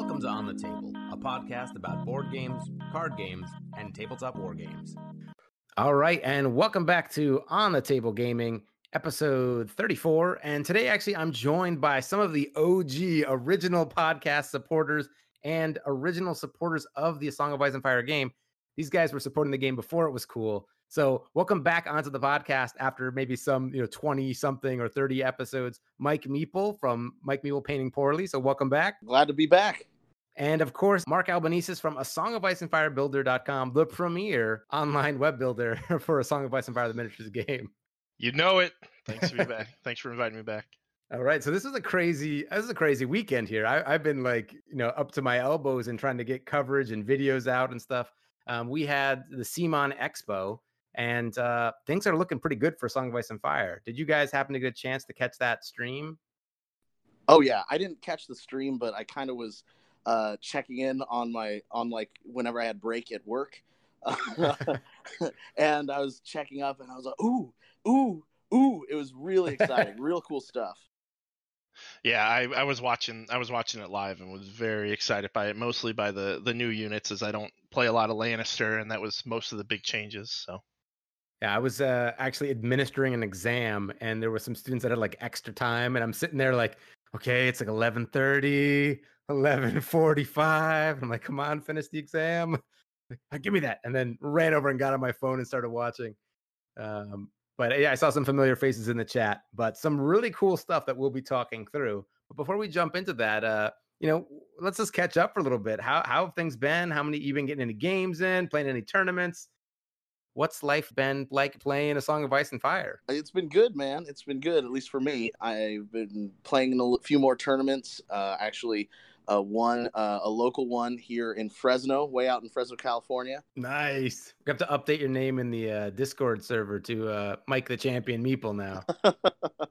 Welcome to On the Table, a podcast about board games, card games, and tabletop war games. All right, and welcome back to On the Table Gaming, episode 34. And today, actually, I'm joined by some of the OG original podcast supporters and original supporters of the A Song of Ice and Fire game. These guys were supporting the game before it was cool. So, welcome back onto the podcast after maybe some, you know, 20 something or 30 episodes. Mike Meeple from Mike Meeple Painting Poorly. So, welcome back. Glad to be back. And of course, Mark Albanese from A Song of Ice and Fire Builder.com, the premier online web builder for A Song of Ice and Fire, the miniatures game. You know it. Thanks to be back. Thanks for inviting me back. All right, so this is a crazy, this is a crazy weekend here. I, have been like, you know, up to my elbows in trying to get coverage and videos out and stuff. Um, we had the CMON Expo, and uh, things are looking pretty good for Song of Ice and Fire. Did you guys happen to get a chance to catch that stream? Oh yeah, I didn't catch the stream, but I kind of was uh, checking in on my on like whenever I had break at work, and I was checking up, and I was like, ooh, ooh, ooh! It was really exciting, real cool stuff. Yeah, I, I was watching I was watching it live and was very excited by it, mostly by the the new units, as I don't play a lot of Lannister, and that was most of the big changes. So yeah, I was uh, actually administering an exam, and there were some students that had like extra time, and I'm sitting there like, okay, it's like 11:30, 11:45. I'm like, come on, finish the exam. Give me that, and then ran over and got on my phone and started watching. Um, but yeah, I saw some familiar faces in the chat, but some really cool stuff that we'll be talking through. But before we jump into that, uh, you know, let's just catch up for a little bit. How how have things been? How many you been getting any games in, playing any tournaments? what's life been like playing a song of ice and fire it's been good man it's been good at least for me i've been playing in a few more tournaments uh, actually uh, one uh, a local one here in fresno way out in fresno california. Nice. We have to update your name in the uh, discord server to uh, mike the champion meeple now.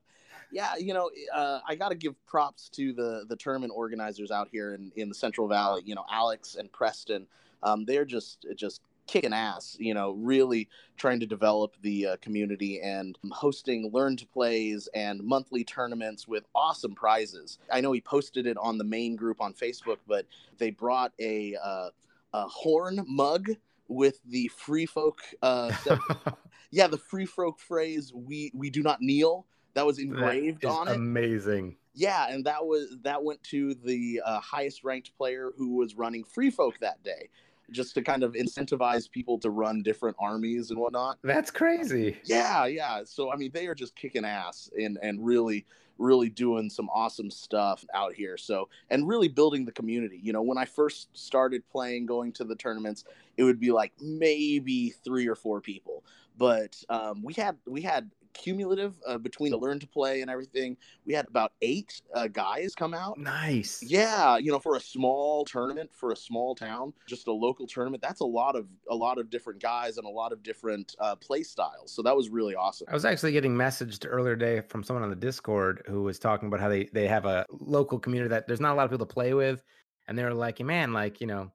Yeah you know uh, i gotta give props to the the tournament organizers out here in, in the central valley you know alex and preston. Um, they're just just kicking ass, you know, really trying to develop the uh, community and hosting learn to plays and monthly tournaments with awesome prizes. I know he posted it on the main group on Facebook, but they brought a, uh, a horn mug with the free folk, uh, yeah, the free folk phrase, we, we do not kneel. That was engraved that on it. Amazing. Yeah, and that was that went to the uh, highest ranked player who was running free folk that day just to kind of incentivize people to run different armies and whatnot. That's crazy. Yeah, yeah. So I mean, they are just kicking ass and and really really doing some awesome stuff out here. So and really building the community. You know, when I first started playing, going to the tournaments, it would be like maybe three or four people. But um, we had we had cumulative uh, between the learn to play and everything. We had about eight uh, guys come out. Nice. Yeah, you know, for a small tournament for a small town, just a local tournament. That's a lot of a lot of different guys and a lot of different uh, play styles. So that was really awesome. I was actually getting messaged earlier today from someone on the Discord who was talking about how they they have a local community that there's not a lot of people to play with, and they're like, man, like you know.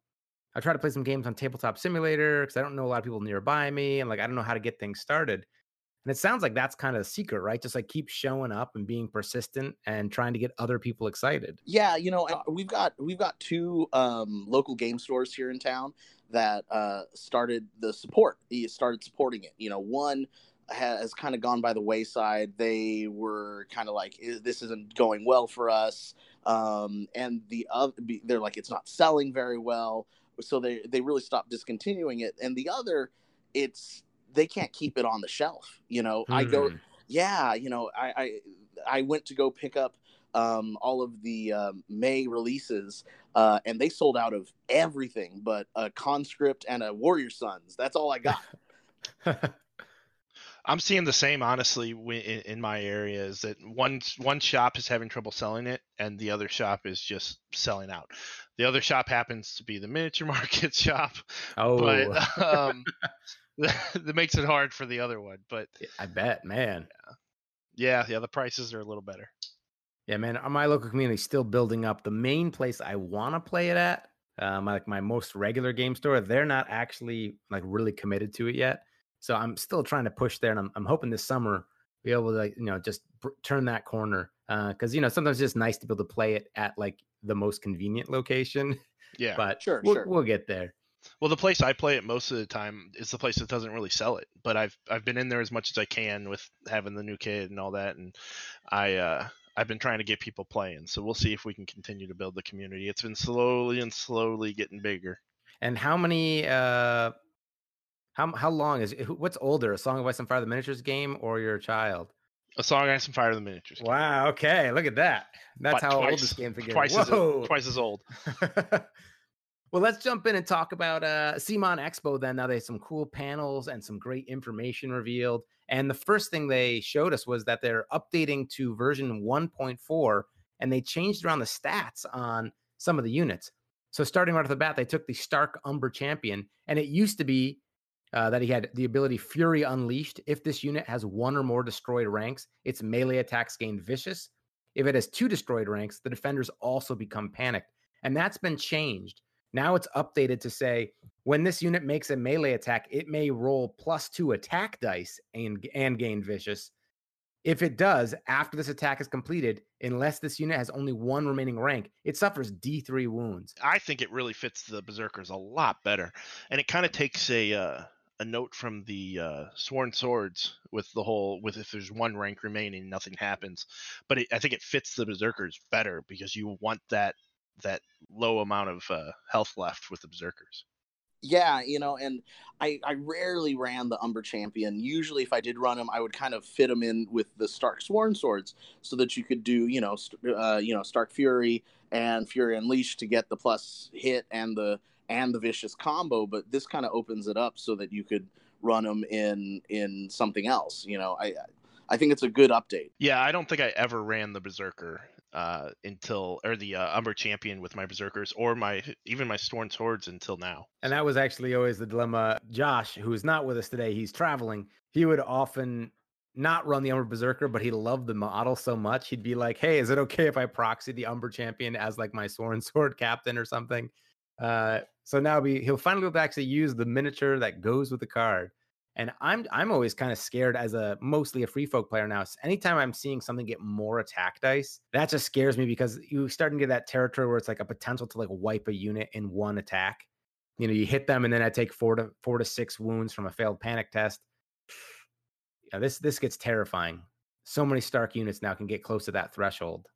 I try to play some games on Tabletop Simulator because I don't know a lot of people nearby me, and like I don't know how to get things started. And it sounds like that's kind of the secret, right? Just like keep showing up and being persistent and trying to get other people excited. Yeah, you know, we've got we've got two um, local game stores here in town that uh, started the support. He started supporting it. You know, one has kind of gone by the wayside. They were kind of like, this isn't going well for us. Um, and the other, they're like, it's not selling very well. So they, they really stopped discontinuing it. And the other, it's they can't keep it on the shelf. You know, I go, hmm. yeah, you know, I, I, I went to go pick up um, all of the um, May releases, uh, and they sold out of everything but a conscript and a warrior sons. That's all I got. I'm seeing the same, honestly, in, in my area. Is that one one shop is having trouble selling it, and the other shop is just selling out. The other shop happens to be the miniature market shop. Oh, but um, that makes it hard for the other one. But I bet, man. Yeah. yeah, yeah, the prices are a little better. Yeah, man. Uh, my local community is still building up. The main place I want to play it at, um, like my most regular game store, they're not actually like really committed to it yet. So I'm still trying to push there, and I'm, I'm hoping this summer be able to, like, you know, just turn that corner because uh, you know sometimes it's just nice to be able to play it at like the most convenient location. Yeah, but sure, we'll, sure. we'll get there. Well, the place I play it most of the time is the place that doesn't really sell it, but I've I've been in there as much as I can with having the new kid and all that, and I uh, I've been trying to get people playing. So we'll see if we can continue to build the community. It's been slowly and slowly getting bigger. And how many? uh How how long is what's older, a Song of Ice and Fire the Miniatures game or your child? A Song of Ice and Fire the Miniatures. Game. Wow. Okay. Look at that. That's But how twice, old this game's getting. Twice Whoa. as twice as old. well, let's jump in and talk about uh CMON Expo then. Now they have some cool panels and some great information revealed. And the first thing they showed us was that they're updating to version 1.4 and they changed around the stats on some of the units. So starting right off the bat, they took the Stark Umber Champion, and it used to be uh, that he had the ability Fury Unleashed. If this unit has one or more destroyed ranks, its melee attacks gain vicious. If it has two destroyed ranks, the defenders also become panicked. And that's been changed. Now it's updated to say when this unit makes a melee attack, it may roll plus two attack dice and, and gain vicious. If it does, after this attack is completed, unless this unit has only one remaining rank, it suffers D3 wounds. I think it really fits the berserkers a lot better, and it kind of takes a uh, a note from the uh, sworn swords with the whole with if there's one rank remaining, nothing happens. But it, I think it fits the berserkers better because you want that that low amount of uh, health left with the berserkers. Yeah, you know, and I I rarely ran the Umber Champion. Usually, if I did run him, I would kind of fit him in with the Stark Sworn Swords, so that you could do you know uh, you know Stark Fury and Fury Unleashed to get the plus hit and the and the vicious combo. But this kind of opens it up so that you could run them in in something else. You know, I I think it's a good update. Yeah, I don't think I ever ran the berserker uh, until or the uh, Umber champion with my berserkers or my even my Sworn swords until now. And that was actually always the dilemma. Josh, who is not with us today, he's traveling. He would often not run the Umber Berserker, but he loved the model so much. He'd be like, "Hey, is it okay if I proxy the Umber Champion as like my Sworn Sword captain or something?" Uh, so now be he'll finally be able to actually use the miniature that goes with the card. And I'm I'm always kind of scared as a mostly a free folk player now. So anytime I'm seeing something get more attack dice, that just scares me because you start to get that territory where it's like a potential to like wipe a unit in one attack. You know, you hit them and then I take four to four to six wounds from a failed panic test. Yeah, this this gets terrifying. So many Stark units now can get close to that threshold.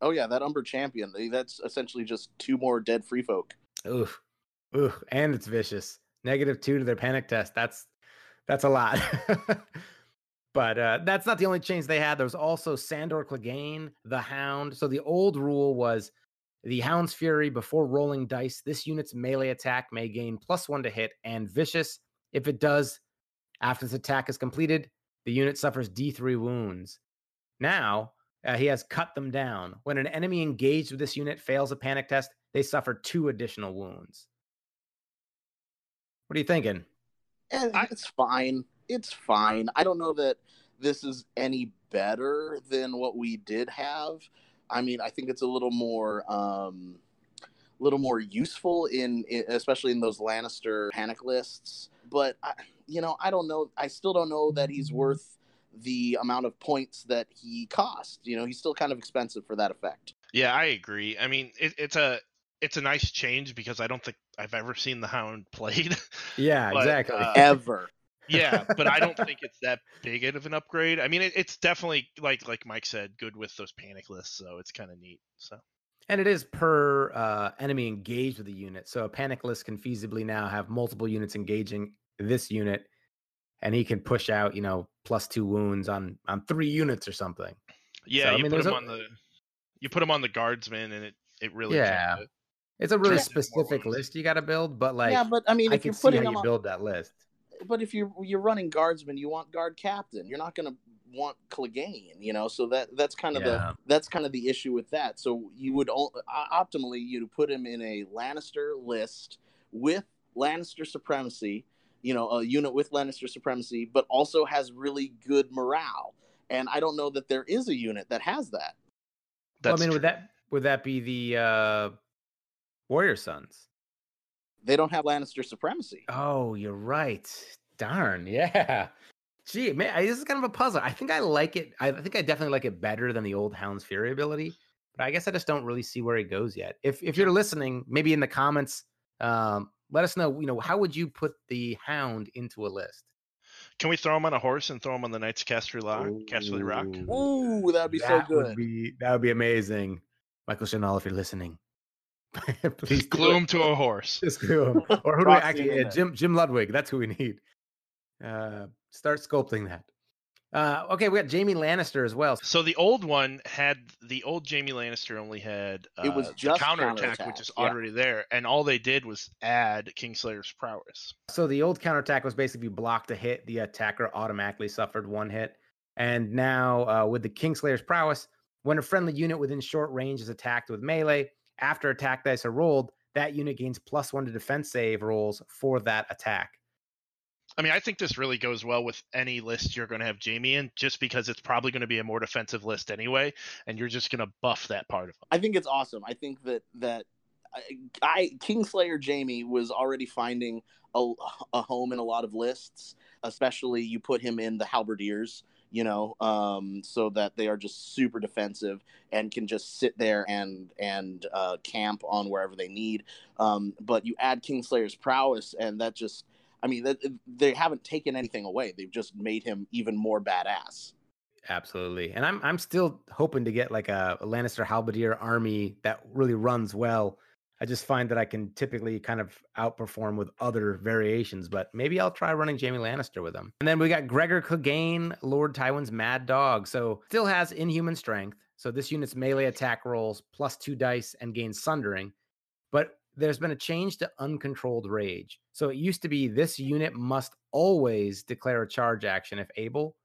Oh yeah, that Umber Champion. Eh, that's essentially just two more dead free folk. Ooh, ooh, and it's vicious. Negative two to their panic test. That's that's a lot. but uh, that's not the only change they had. There was also Sandor Clegane, the Hound. So the old rule was the Hound's Fury before rolling dice. This unit's melee attack may gain plus one to hit and vicious. If it does, after this attack is completed, the unit suffers D3 wounds. Now, uh, he has cut them down. When an enemy engaged with this unit fails a panic test, they suffer two additional wounds. What are you thinking? And it's fine. It's fine. I don't know that this is any better than what we did have. I mean, I think it's a little more um a little more useful in, in especially in those Lannister panic lists, but I, you know, I don't know. I still don't know that he's worth the amount of points that he cost. You know, he's still kind of expensive for that effect. Yeah, I agree. I mean, it, it's a it's a nice change because I don't think I've ever seen the Hound played. Yeah, But, exactly. uh, Ever. yeah, but I don't think it's that big of an upgrade. I mean, it, it's definitely like like Mike said, good with those panic lists, so it's kind of neat. So And it is per uh, enemy engaged with the unit. So a panic list can feasibly now have multiple units engaging this unit, and he can push out, you know, plus two wounds on on three units or something. yeah, I you mean, put there's him a- on the you put him on the guardsman, and it it really Yeah. it. It's a really Yeah. Specific list you got to build, but like yeah, but I mean, I if can you're see putting how him you on, build that list. but if you're you're running guardsman, you want guard captain. You're not going to want Clegane, you know. So that that's kind of Yeah. the that's kind of the issue with that. So you would o- o- optimally you put him in a Lannister list with Lannister supremacy, you know, a unit with Lannister supremacy, but also has really good morale. And I don't know that there is a unit that has that. Well, I mean, would that would that be the uh, Warrior Sons? They don't have Lannister supremacy. Oh, you're right. Darn, yeah. Gee, man, I- this is kind of a puzzle. I think I like it. I think I definitely like it better than the old Hound's Fury ability, but I guess I just don't really see where he goes yet. If if you're listening, maybe in the comments, um, let us know. You know, how would you put the Hound into a list? Can we throw him on a horse and throw him on the Knights of Casterly Rock? Casterly Rock. Ooh, that'd be so That would good. be that would be amazing, Michael Chanel. If you're listening, please do Glue him to a horse. Just glue him. Or who do we Roxy actually? in Uh. Jim Jim Ludwig. That's who we need. Uh, start sculpting that. Uh, okay, we got Jaime Lannister as well. So the old one had the old Jaime Lannister only had uh, It was the just counterattack, counterattack, which is yeah. already there, and all they did was add Kingslayer's prowess. So the old counterattack was basically if you blocked a hit, the attacker automatically suffered one hit. And now uh, with the Kingslayer's prowess, when a friendly unit within short range is attacked with melee, after attack dice are rolled, that unit gains plus one to defense save rolls for that attack. I mean, I think this really goes well with any list you're going to have Jaime in, just because it's probably going to be a more defensive list anyway, and you're just going to buff that part of him. I think it's awesome. I think that that I, I Kingslayer Jaime was already finding a, a home in a lot of lists, especially you put him in the halberdiers, you know, um, so that they are just super defensive and can just sit there and and uh, camp on wherever they need. Um, but you add Kingslayer's prowess, and that just I mean, that, they haven't taken anything away. They've just made him even more badass. Absolutely. And I'm I'm still hoping to get like a, a Lannister halberdier army that really runs well. I just find that I can typically kind of outperform with other variations, but maybe I'll try running Jaime Lannister with him. And then we got Gregor Clegane, Lord Tywin's Mad Dog. So still has inhuman strength. So this unit's melee attack rolls plus two dice and gains sundering. But there's been a change to uncontrolled rage. So it used to be this unit must always declare a charge action if able.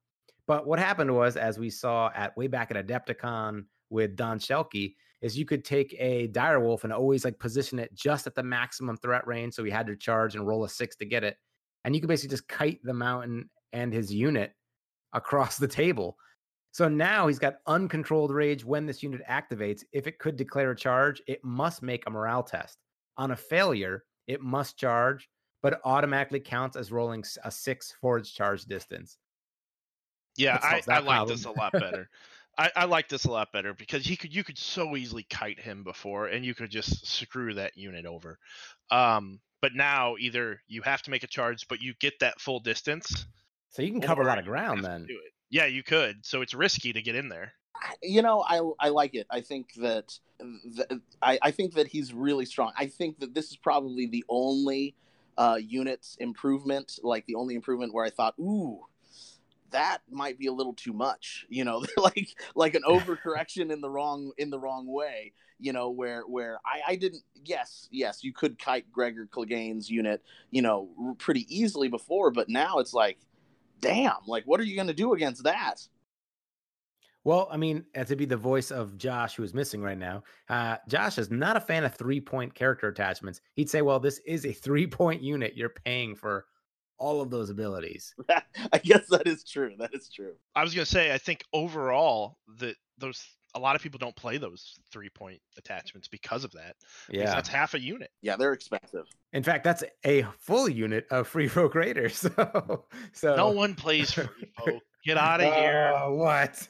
But what happened was, as we saw at way back at Adepticon with Don Shelkey, is you could take a direwolf and always like position it just at the maximum threat range. So he had to charge and roll a six to get it. And you could basically just kite the mountain and his unit across the table. So now he's got uncontrolled rage when this unit activates. If it could declare a charge, it must make a morale test. On a failure, it must charge, but automatically counts as rolling a six for its charge distance. Yeah, I, I like this a lot better. I, I like this a lot better because he could you could so easily kite him before and you could just screw that unit over. Um, but now either you have to make a charge, but you get that full distance. So you can cover a lot of ground then. Yeah, you could. So it's risky to get in there. You know i i like it i think that th- I, I think that he's really strong i think that this is probably the only uh units improvement like the only improvement where i thought ooh that might be a little too much you know like like an overcorrection in the wrong in the wrong way you know where where i i didn't yes yes you could kite gregor clegane's unit you know pretty easily before but now it's like damn like what are you going to do against that Well, I mean, uh, to be the voice of Josh, who is missing right now, uh, Josh is not a fan of three point character attachments. He'd say, well, this is a three point unit. You're paying for all of those abilities. I guess that is true. That is true. I was gonna say I think overall that those a lot of people don't play those three point attachments because of that. because Yeah. that's half a unit. Yeah, they're expensive. In fact, that's a full unit of free folk raiders. So, so No one plays free folk. Get out of here. Uh, what?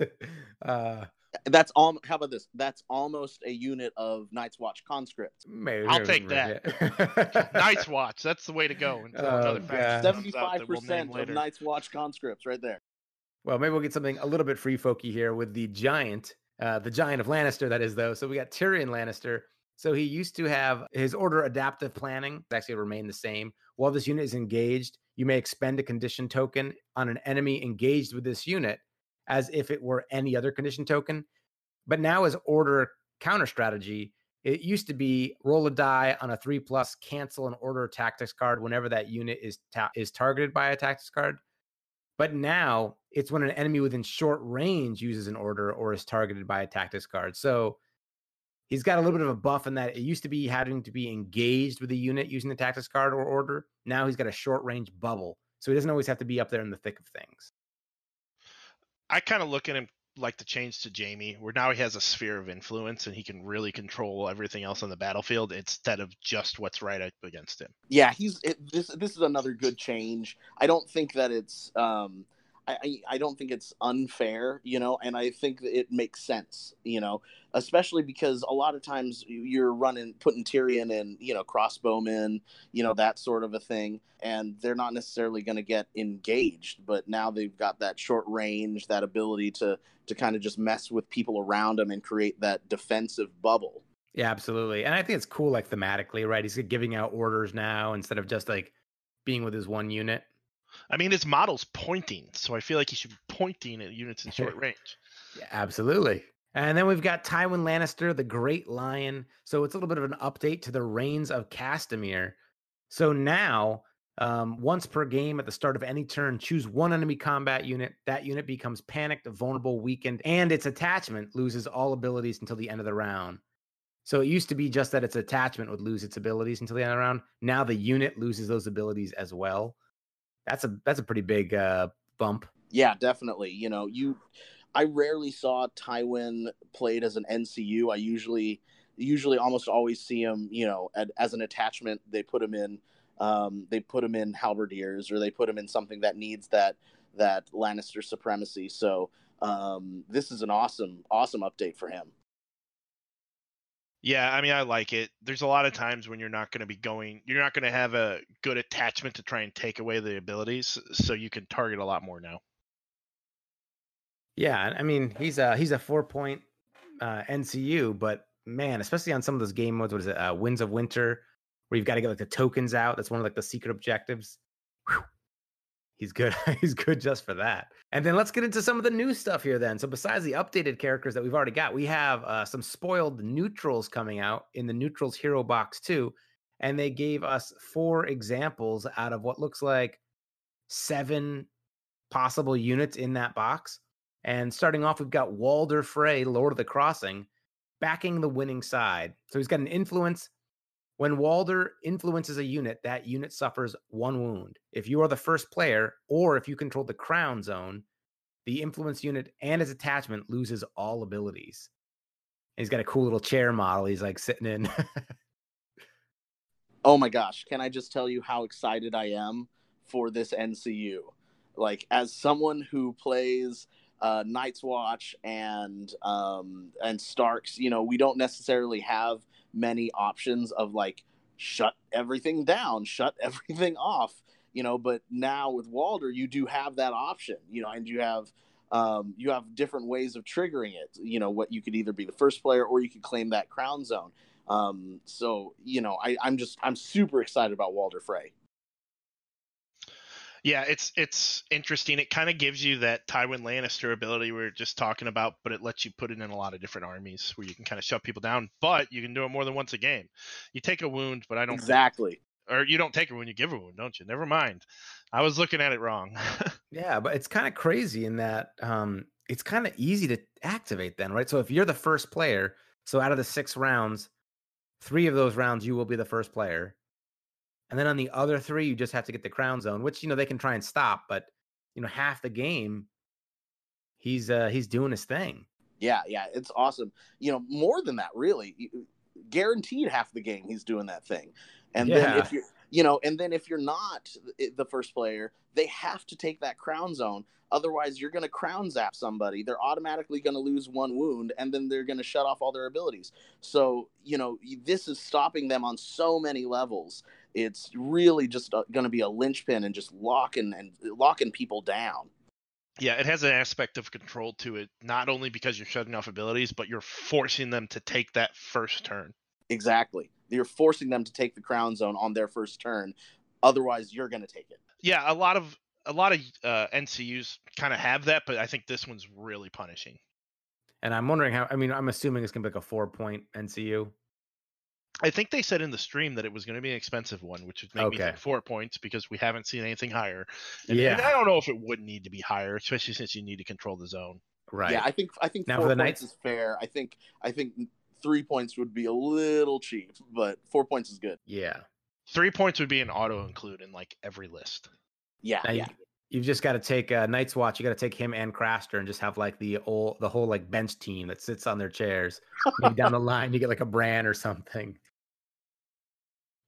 Uh, That's all. How about this? That's almost a unit of Night's Watch conscripts. maybe I'll take that. get- Night's Watch. That's the way to go until Oh, another God. faction comes out Seventy-five that we'll name percent of. Night's Watch conscripts, right there. Well, maybe we'll get something a little bit free folky here with the giant, uh, the giant of Lannister, that is, though. So we got Tyrion Lannister. So he used to have his order adaptive planning, it's actually remain the same. While this unit is engaged, you may expend a condition token on an enemy engaged with this unit as if it were any other condition token. But now, as order counter strategy, it used to be roll a die on a three plus, cancel an order tactics card whenever that unit is ta- is targeted by a tactics card. But now it's when an enemy within short range uses an order or is targeted by a tactics card. So he's got a little bit of a buff in that it used to be having to be engaged with a unit using the tactics card or order. Now he's got a short range bubble. So he doesn't always have to be up there in the thick of things. I kind of look at him like the change to Jaime, where now he has a sphere of influence and he can really control everything else on the battlefield instead of just what's right up against him. Yeah, he's it, this. This is another good change. I don't think that it's. Um, I, I don't think it's unfair, you know, and I think that it makes sense, you know, especially because a lot of times you're running putting Tyrion and you know crossbowmen, you know that sort of a thing, and they're not necessarily going to get engaged, but now they've got that short range, that ability to to kind of just mess with people around them and create that defensive bubble. Yeah, absolutely, and I think it's cool, like thematically, right? He's giving out orders now instead of just like being with his one unit. I mean, his model's pointing, so I feel like he should be pointing at units in short range. Yeah, absolutely. And then we've got Tywin Lannister, the Great Lion. So it's a little bit of an update to the Rains of Castamere. So now, um, once per game at the start of any turn, choose one enemy combat unit. That unit becomes panicked, vulnerable, weakened, and its attachment loses all abilities until the end of the round. So it used to be just that its attachment would lose its abilities until the end of the round. Now the unit loses those abilities as well that's a that's a pretty big uh, bump. Yeah, definitely. You know, you I rarely saw Tywin played as an NCU. I usually usually almost always see him, you know, at, as an attachment. They put him in um, they put him in halberdiers or they put him in something that needs that that Lannister supremacy. So um, this is an awesome awesome update for him. Yeah, I mean, I like it. There's a lot of times when you're not going to be going, you're not going to have a good attachment to try and take away the abilities, so you can target a lot more now. Yeah, I mean, he's a he's a four point uh, NCU, but man, especially on some of those game modes, what is it, uh, Winds of Winter, where you've got to get like the tokens out. That's one of like the secret objectives. Whew he's good. he's good just for that. And then let's get into some of the new stuff here. Then, so besides the updated characters that we've already got, we have uh, some spoiled neutrals coming out in the neutrals hero box too, and they gave us four examples out of what looks like seven possible units in that box. And starting off, we've got Walder Frey, Lord of the Crossing, backing the winning side. So he's got an influence when Walder influences a unit, that unit suffers one wound. If you are the first player, or if you control the crown zone, the influence unit and its attachment loses all abilities. And he's got a cool little chair model he's like sitting in. oh my gosh, can I just tell you how excited I am for this NCU? Like as someone who plays uh, Night's Watch and um, and Starks, you know, we don't necessarily have many options of like shut everything down, shut everything off, you know. But now with Walder, you do have that option, you know, and you have um, you have different ways of triggering it. You know, what you could either be the first player or you could claim that crown zone. Um, so you know, I, I'm just I'm super excited about Walder Frey. Yeah, it's it's interesting. It kind of gives you that Tywin Lannister ability we are just talking about, but it lets you put it in a lot of different armies where you can kind of shut people down. But you can do it more than once a game. You take a wound, but I don't exactly. Think, or you don't take it when you give a wound, don't you? Never mind. I was looking at it wrong. yeah, but it's kind of crazy in that um, it's kind of easy to activate then, right? So if you're the first player, so out of the six rounds, three of those rounds you will be the first player and then on the other three, you just have to get the crown zone, which you know they can try and stop, but you know half the game, he's uh he's doing his thing. Yeah, yeah, it's awesome. You know, more than that, really, guaranteed half the game he's doing that thing. And yeah. then if you're, you know, and then if you're not the first player, they have to take that crown zone. Otherwise, you're going to crown zap somebody. They're automatically going to lose one wound, and then they're going to shut off all their abilities. So, you know, this is stopping them on so many levels it's really just uh, going to be a linchpin and just locking and locking people down. Yeah, it has an aspect of control to it, not only because you're shutting off abilities, but you're forcing them to take that first turn. Exactly. You're forcing them to take the crown zone on their first turn. Otherwise, you're going to take it. Yeah, a lot of a lot of uh, NCUs kind of have that, but I think this one's really punishing. And I'm wondering how. I mean, I'm assuming it's going to be like a four point NCU. I think they said in the stream that it was going to be an expensive one, which would make okay. me think four points because we haven't seen anything higher. And, yeah, and I don't know if it would need to be higher, especially since you need to control the zone. Right. Yeah, I think I think now four points Knights? is fair. I think I think three points would be a little cheap, but four points is good. Yeah, three points would be an auto include in like every list. Yeah, now yeah. You, have just got to take uh, Night's Watch. You got to take him and Craster and just have like the whole the whole like bench team that sits on their chairs. Maybe down the line, you get like a Bran or something.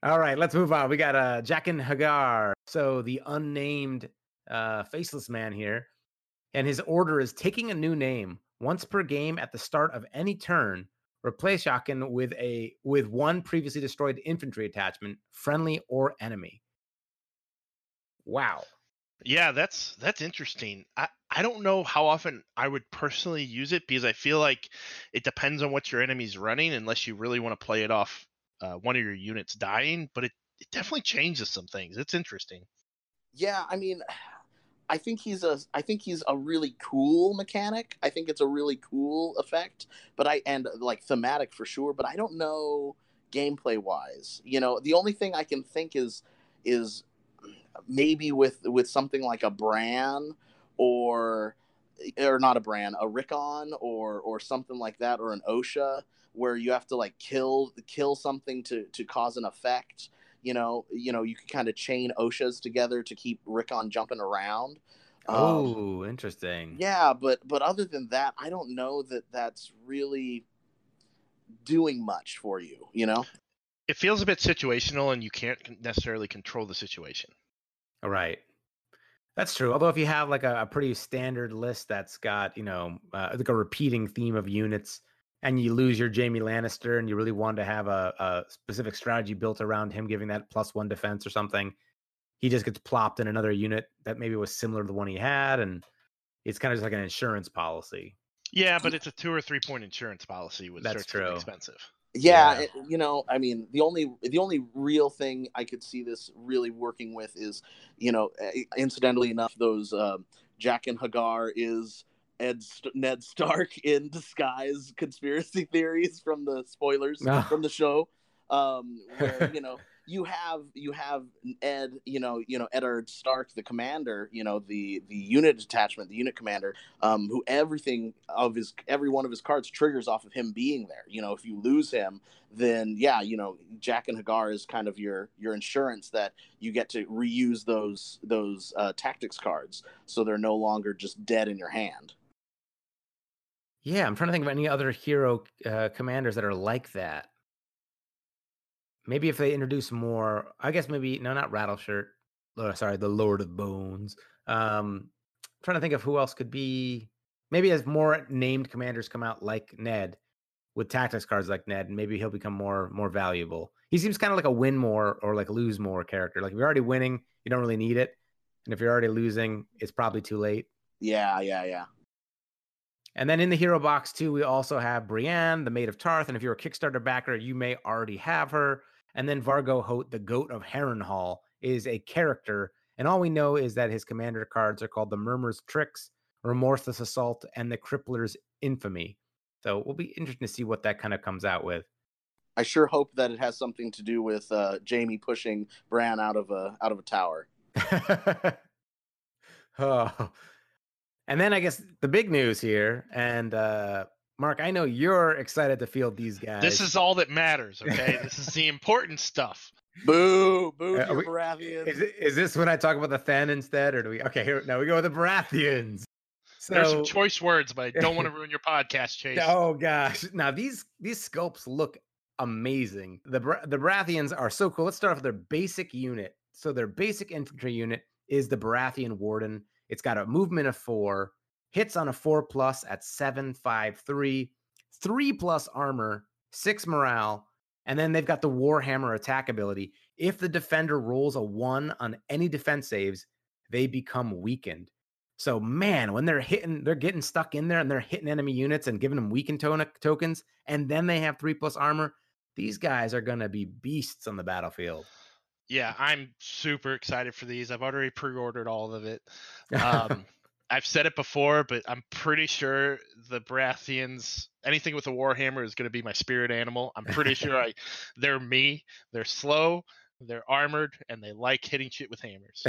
All right, let's move on. We got uh Jaqen H'ghar. So the unnamed uh faceless man here. and his order is taking a new name once per game at the start of any turn. Replace Jaqen with a with one previously destroyed infantry attachment, friendly or enemy. Wow. Yeah, that's that's interesting. I, I don't know how often I would personally use it because I feel like it depends on what your enemy's running unless you really want to play it off uh, one of your units dying, but it, it definitely changes some things. It's interesting. Yeah, I mean, I think he's a I think he's a really cool mechanic. I think it's a really cool effect, but I and like thematic for sure, but I don't know gameplay wise. You know, the only thing I can think is is maybe with with something like a Bran or or not a Bran, a Rickon or or something like that or an Osha where you have to like kill kill something to to cause an effect you know you know you can kind of chain oshas together to keep rickon jumping around. Oh um, interesting. yeah but but other than that i don't know that that's really doing much for you you know? It feels a bit situational and you can't necessarily control the situation. All right. That's true although if you have like a, a pretty standard list that's got you know uh, like a repeating theme of units and you lose your Jaime Lannister and you really want to have a, a specific strategy built around him giving that plus one defense or something, he just gets plopped in another unit that maybe was similar to the one he had, and it's kind of just like an insurance policy. Yeah, but it's a two or three point insurance policy, which that's true. expensive. Yeah, yeah. It, you know, I mean, the only the only real thing I could see this really working with is, you know, incidentally enough, those uh, and Hagar is Ed St- Ned Stark in disguise conspiracy theories from the spoilers no. from the show, um, where you know you have you have Ed, you know, you know Eddard Stark, the commander, you know the the unit detachment, the unit commander, um, who everything of his every one of his cards triggers off of him being there. You know, if you lose him, then yeah, you know, Jaqen H'ghar is kind of your your insurance that you get to reuse those those uh, tactics cards, so they're no longer just dead in your hand. Yeah, I'm trying to think of any other hero uh, commanders that are like that. Maybe if they introduce more, I guess maybe no, not Rattleshirt. Oh, sorry, the Lord of Bones. Um, trying to think of who else could be. Maybe as more named commanders come out, like Ned, with tactics cards like Ned, maybe he'll become more more valuable. He seems kind of like a win more or like lose more character. Like if you're already winning, you don't really need it, and if you're already losing, it's probably too late. Yeah, yeah, yeah. And then in the hero box too, we also have Brienne, the Maid of Tarth, and if you're a Kickstarter backer, you may already have her. And then Vargo Hoat, the Goat of Harrenhal, is a character, and all we know is that his commander cards are called the Mummer's Tricks, Remorseless Assault, and the Crippler's Infamy. So we'll be interested to see what that kind of comes out with. I sure hope that it has something to do with uh, Jaime pushing Bran out of a out of a tower. oh, and then I guess the big news here, and uh, Mark, I know you're excited to field these guys. This is all that matters, okay? this is the important stuff. Boo, boo, uh, we, Baratheons. Is, is, this when I talk about the Fen instead, or do we? Okay, here now we go with the Baratheons. So, There's some choice words, but I don't want to ruin your podcast, Chase. Oh gosh, now these these sculpts look amazing. The the Baratheons are so cool. Let's start off with their basic unit. So their basic infantry unit is the Baratheon Warden. It's got a movement of four, hits on a four plus at seven, five, three, three plus armor, six morale, and then they've got the Warhammer attack ability. If the defender rolls a one on any defense saves, they become weakened. So, man, when they're hitting, they're getting stuck in there and they're hitting enemy units and giving them weakened to- tokens, and then they have three plus armor. These guys are going to be beasts on the battlefield yeah, I'm super excited for these. I've already pre-ordered all of it. Um, I've said it before, but I'm pretty sure the Baratheons, anything with a warhammer, is going to be my spirit animal. I'm pretty sure I, they're me. They're slow, they're armored, and they like hitting shit with hammers.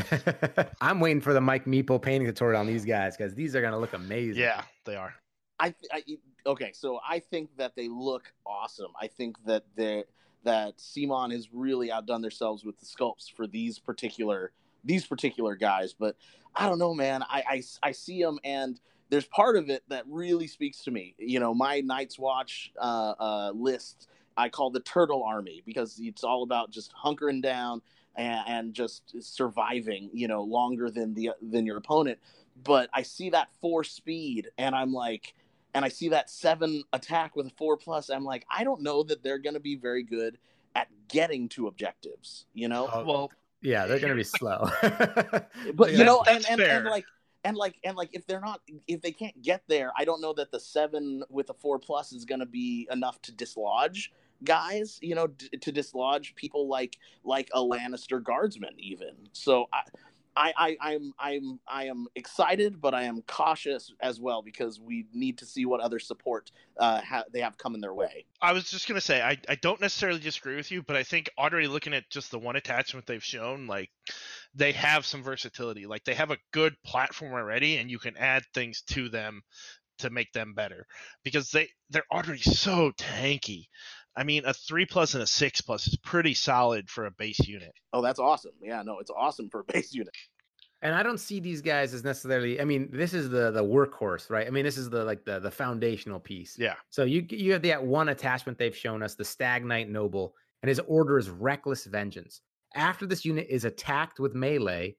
I'm waiting for the Mike Meeple painting tutorial on these guys because these are going to look amazing. Yeah, they are. I, I okay, so I think that they look awesome. I think that they're that CMON has really outdone themselves with the sculpts for these particular these particular guys. But I don't know, man. I I, I see them and there's part of it that really speaks to me. You know, my Night's Watch uh, uh, list I call the Turtle Army because it's all about just hunkering down and, and just surviving. You know, longer than the than your opponent. but I see that four speed, and I'm like, and I see that seven attack with a four plus. I'm like, I don't know that they're going to be very good at getting to objectives. You know, Oh, Well, yeah, they're gonna be slow. but you know, and and, and like. And like and like if they're not if they can't get there, I don't know that the seven with a four plus is going to be enough to dislodge guys. You know, d- to dislodge people like like a Lannister guardsman even. So I, I, I I'm I'm I am excited, but I am cautious as well because we need to see what other support uh, ha- they have coming their way. I was just gonna say I, I don't necessarily disagree with you, but I think already looking at just the one attachment they've shown, like they have some versatility. Like they have a good platform already, and you can add things to them to make them better because they they're already so tanky. I mean, a three plus and a six plus is pretty solid for a base unit. Oh, that's awesome! Yeah, no, it's awesome for a base unit. And I don't see these guys as necessarily. I mean, this is the the workhorse, right? I mean, this is the like the the foundational piece. Yeah. So you you have that one attachment they've shown us, the Stagnite Noble, and his order is Reckless Vengeance. After this unit is attacked with melee,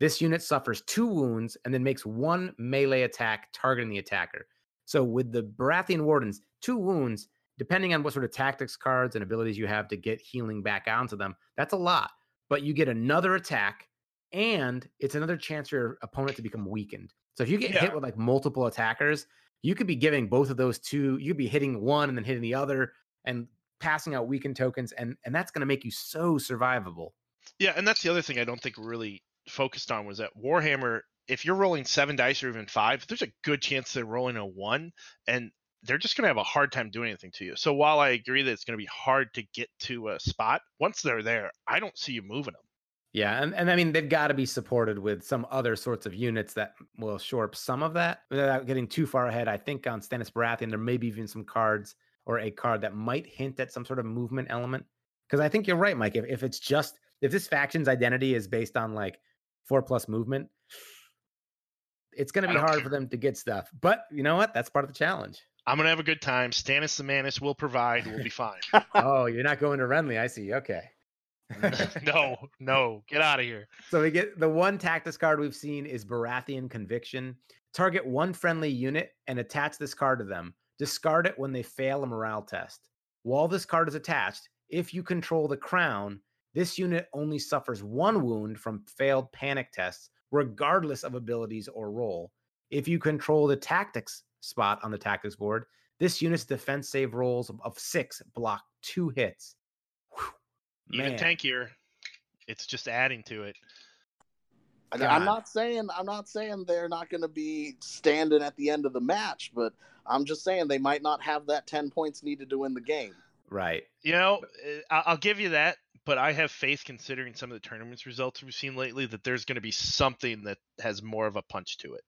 this unit suffers two wounds and then makes one melee attack targeting the attacker. So with the Baratheon Wardens, two wounds, depending on what sort of tactics cards and abilities you have to get healing back onto them, that's a lot. But you get another attack, and it's another chance for your opponent to become weakened. So if you get Yeah. hit with like multiple attackers, you could be giving both of those two. You'd be hitting one and then hitting the other, and passing out weakened tokens, and and that's going to make you so survivable. Yeah, and that's the other thing I don't think really focused on was that Warhammer, if you're rolling seven dice or even five, there's a good chance they're rolling a one and they're just going to have a hard time doing anything to you. So while I agree that it's going to be hard to get to a spot, once they're there, I don't see you moving them. Yeah, and, and I mean they've got to be supported with some other sorts of units that will shore up some of that without getting too far ahead. I think on Stannis Baratheon there may be even some cards or a card that might hint at some sort of movement element. Because I think you're right, Mike. If if it's just if this faction's identity is based on like four plus movement, it's going to be hard care. for them to get stuff. But you know what? That's part of the challenge. I'm going to have a good time. Stannis the Manus will provide. We'll be fine. oh, you're not going to Renly. I see. Okay. no, no, get out of here. So we get the one tactics card we've seen is Baratheon Conviction. Target one friendly unit and attach this card to them. Discard it when they fail a morale test. While this card is attached, if you control the crown, this unit only suffers one wound from failed panic tests, regardless of abilities or role. If you control the tactics spot on the tactics board, this unit's defense save rolls of- of six block two hits. Whew, Even man. tankier. It's just adding to it. I- God. I'm not saying I'm not saying they're not going to be standing at the end of the match, but I'm just saying they might not have that ten points needed to win the game. Right. You know, uh, I'll give you that, but I have faith considering some of the tournaments results we've seen lately that there's going to be something that has more of a punch to it.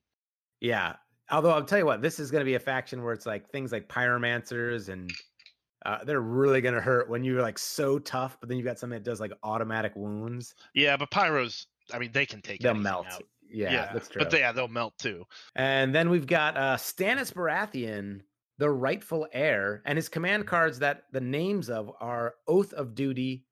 Yeah. Although I'll tell you what, this is going to be a faction where it's like things like pyromancers and uh, they're really going to hurt when you're like so tough, but then you've got something that does like automatic wounds. Yeah, but pyros, I mean, they can take They'll melt. out. Yeah, that's true. But they, yeah, they'll melt too. and then we've got uh, Stannis Baratheon, the rightful heir, and his command cards that the names of are Oath of Duty,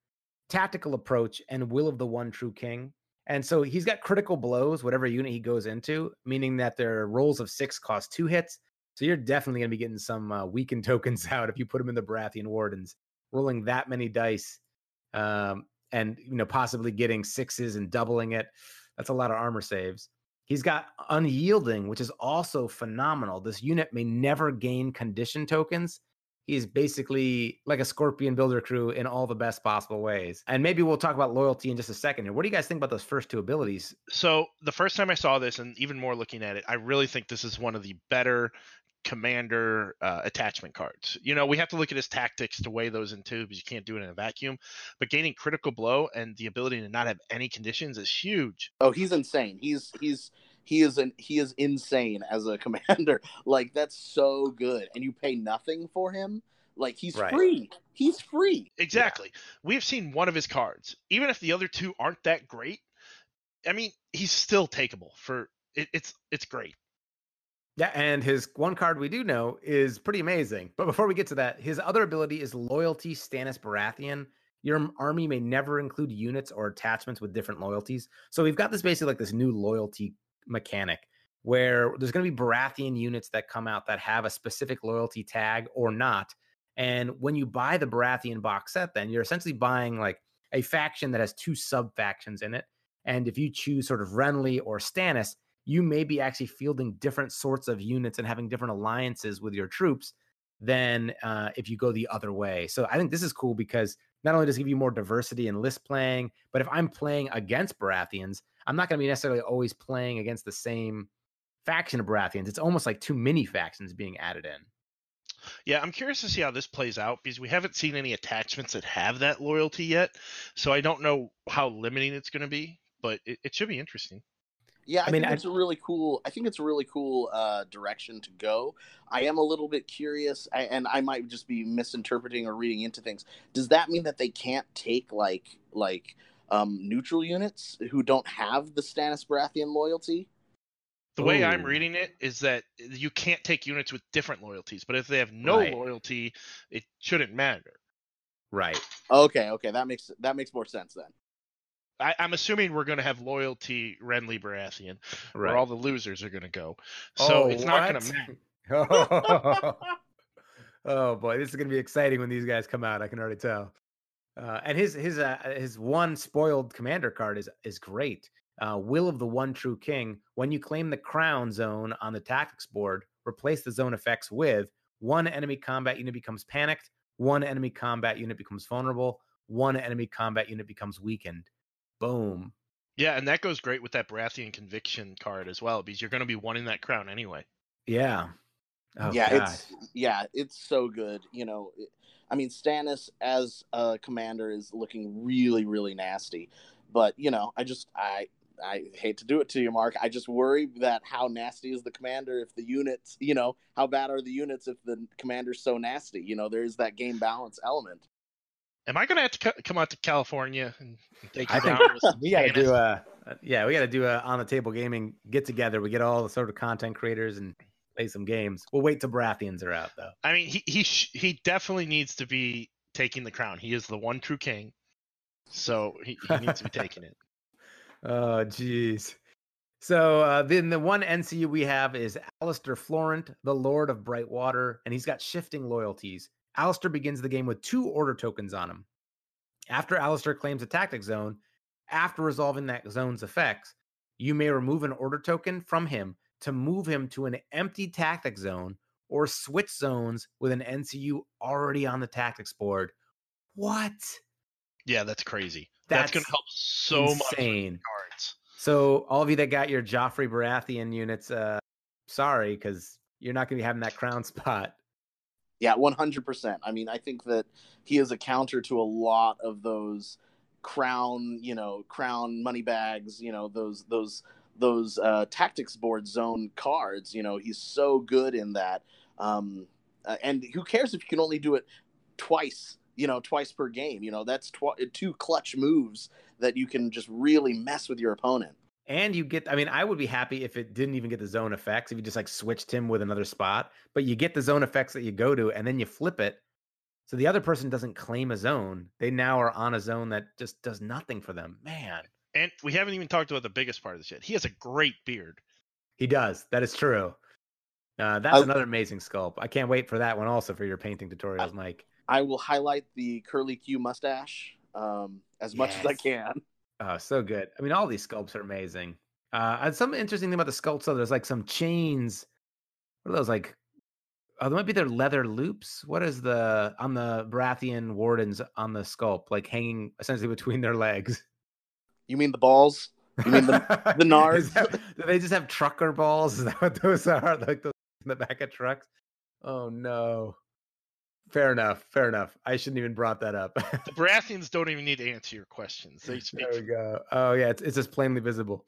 Tactical Approach, and Will of the One True King. And so he's got critical blows, whatever unit he goes into, meaning that their rolls of six cost two hits. So you're definitely going to be getting some uh, weakened tokens out if you put him in the Baratheon Wardens, rolling that many dice, um, and you know possibly getting sixes and doubling it. That's a lot of armor saves. He's got unyielding, which is also phenomenal. This unit may never gain condition tokens. He's basically like a scorpion builder crew in all the best possible ways. And maybe we'll talk about loyalty in just a second here. What do you guys think about those first two abilities? So the first time I saw this, and even more looking at it, I really think this is one of the better commander uh, attachment cards. You know, we have to look at his tactics to weigh those in too, because you can't do it in a vacuum. But gaining critical blow and the ability to not have any conditions is huge. Oh, he's insane. He's he's he is an he is insane as a commander. Like that's so good, and you pay nothing for him. Like he's Right. free. He's free. Exactly. We have seen one of his cards, even if the other two aren't that great. I mean, he's still takeable for it, it's it's great. Yeah, and his one card we do know is pretty amazing. But before we get to that, his other ability is Loyalty Stannis Baratheon. Your army may never include units or attachments with different loyalties. So we've got this basically like this new loyalty mechanic. where there's going to be Baratheon units that come out that have a specific loyalty tag or not. And when you buy the Baratheon box set, then you're essentially buying like a faction that has two sub factions in it. And if you choose sort of Renly or Stannis, you may be actually fielding different sorts of units and having different alliances with your troops than uh, if you go the other way. So I think this is cool because not only does it give you more diversity in list playing, but if I'm playing against Baratheons, I'm not going to be necessarily always playing against the same faction of Baratheons. It's almost like too many factions being added in. Yeah, I'm curious to see how this plays out because we haven't seen any attachments that have that loyalty yet. So I don't know how limiting it's going to be, but it, it should be interesting. Yeah, I, I mean, think I- it's a really cool. I think it's a really cool uh, direction to go. I am a little bit curious, and I might just be misinterpreting or reading into things. Does that mean that they can't take like like um, neutral units who don't have the Stannis Baratheon loyalty? The way I'm reading it is that you can't take units with different loyalties, but if they have no Right. loyalty, it shouldn't matter. Right. Okay, okay, that makes that makes more sense then. I, I'm assuming we're going to have loyalty Renly Baratheon, Right. where all the losers are going to go. So Oh, it's not going to matter. oh, oh, boy, this is going to be exciting when these guys come out. I can already tell. Uh, and his his uh, his one spoiled commander card is is great. Uh, Will of the One True King. When you claim the crown zone on the tactics board, replace the zone effects with one enemy combat unit becomes panicked, one enemy combat unit becomes vulnerable, one enemy combat unit becomes weakened. Boom. Yeah, and that goes great with that Baratheon conviction card as well, because you're going to be wanting that crown anyway. Yeah. Oh, yeah, God. it's yeah, it's so good. You know, it- I mean, Stannis as a commander is looking really, really nasty. But you know, I just I I hate to do it to you, Mark. I just worry that how nasty is the commander if the units, you know, how bad are the units if the commander's so nasty? You know, there's that game balance element. Am I going to have to co- come out to California and and take you I think down with some we got to do a a- yeah we got to do a on the table gaming get together we get all the sort of content creators and play some games. We'll wait till Baratheons are out though. I mean, he he sh- he definitely needs to be taking the crown. He is the one true king, so he, he needs to be taking it. oh jeez. So uh, then the one NCU we have is Alester Florent the Lord of Brightwater and he's got shifting loyalties. Alester begins the game with two order tokens on him. After Alester claims a tactic zone after resolving that zone's effects you may remove an order token from him to move him to an empty tactic zone or switch zones with an NCU already on the tactics board. What? Yeah, that's crazy. That's, going to help so much cards. So all of you that got your Joffrey Baratheon units, uh, sorry, because you're not going to be having that crown spot. Yeah, one hundred percent. I mean, I think that he is a counter to a lot of those crown, you know, crown money bags, you know, those those those uh, tactics board zone cards. You know, he's so good in that. Um, uh, and who cares if you can only do it twice? You know, twice per game. You know, that's tw- two clutch moves that you can just really mess with your opponent. And you get, I mean, I would be happy if it didn't even get the zone effects, if you just like switched him with another spot, but you get the zone effects that you go to and then you flip it. So the other person doesn't claim a zone. They now are on a zone that just does nothing for them. Man, And we haven't even talked about the biggest part of this yet. He has a great beard. he does. That is true. Uh, that's I- another amazing sculpt. I can't wait for that one also for your painting tutorials, Mike. I will highlight the curly Q mustache um, as much as I can. Oh, so good. I mean, all these sculpts are amazing. Uh, and some interesting thing about the sculpts, though, there's like some chains. What are those like? Oh, there might be their leather loops. What is the on the Baratheon wardens on the sculpt, like hanging essentially between their legs? You mean the balls? You mean the the nards? do they just have trucker balls? Is that what those are? Like those in the back of trucks? Oh no. Fair enough. Fair enough. I shouldn't even brought that up. The Baratheons don't even need to answer your questions. They speak. there we go. Oh yeah, it's it's just plainly visible.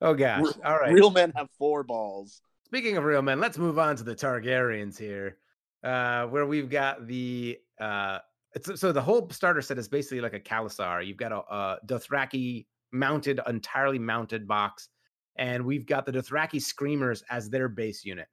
Oh gosh. Re- All right. Real men have four balls. Speaking of real men, let's move on to the Targaryens here, uh, where we've got the uh, it's, so the whole starter set is basically like a Khalasar. You've got a, a Dothraki mounted, entirely mounted box, and we've got the Dothraki Screamers as their base unit.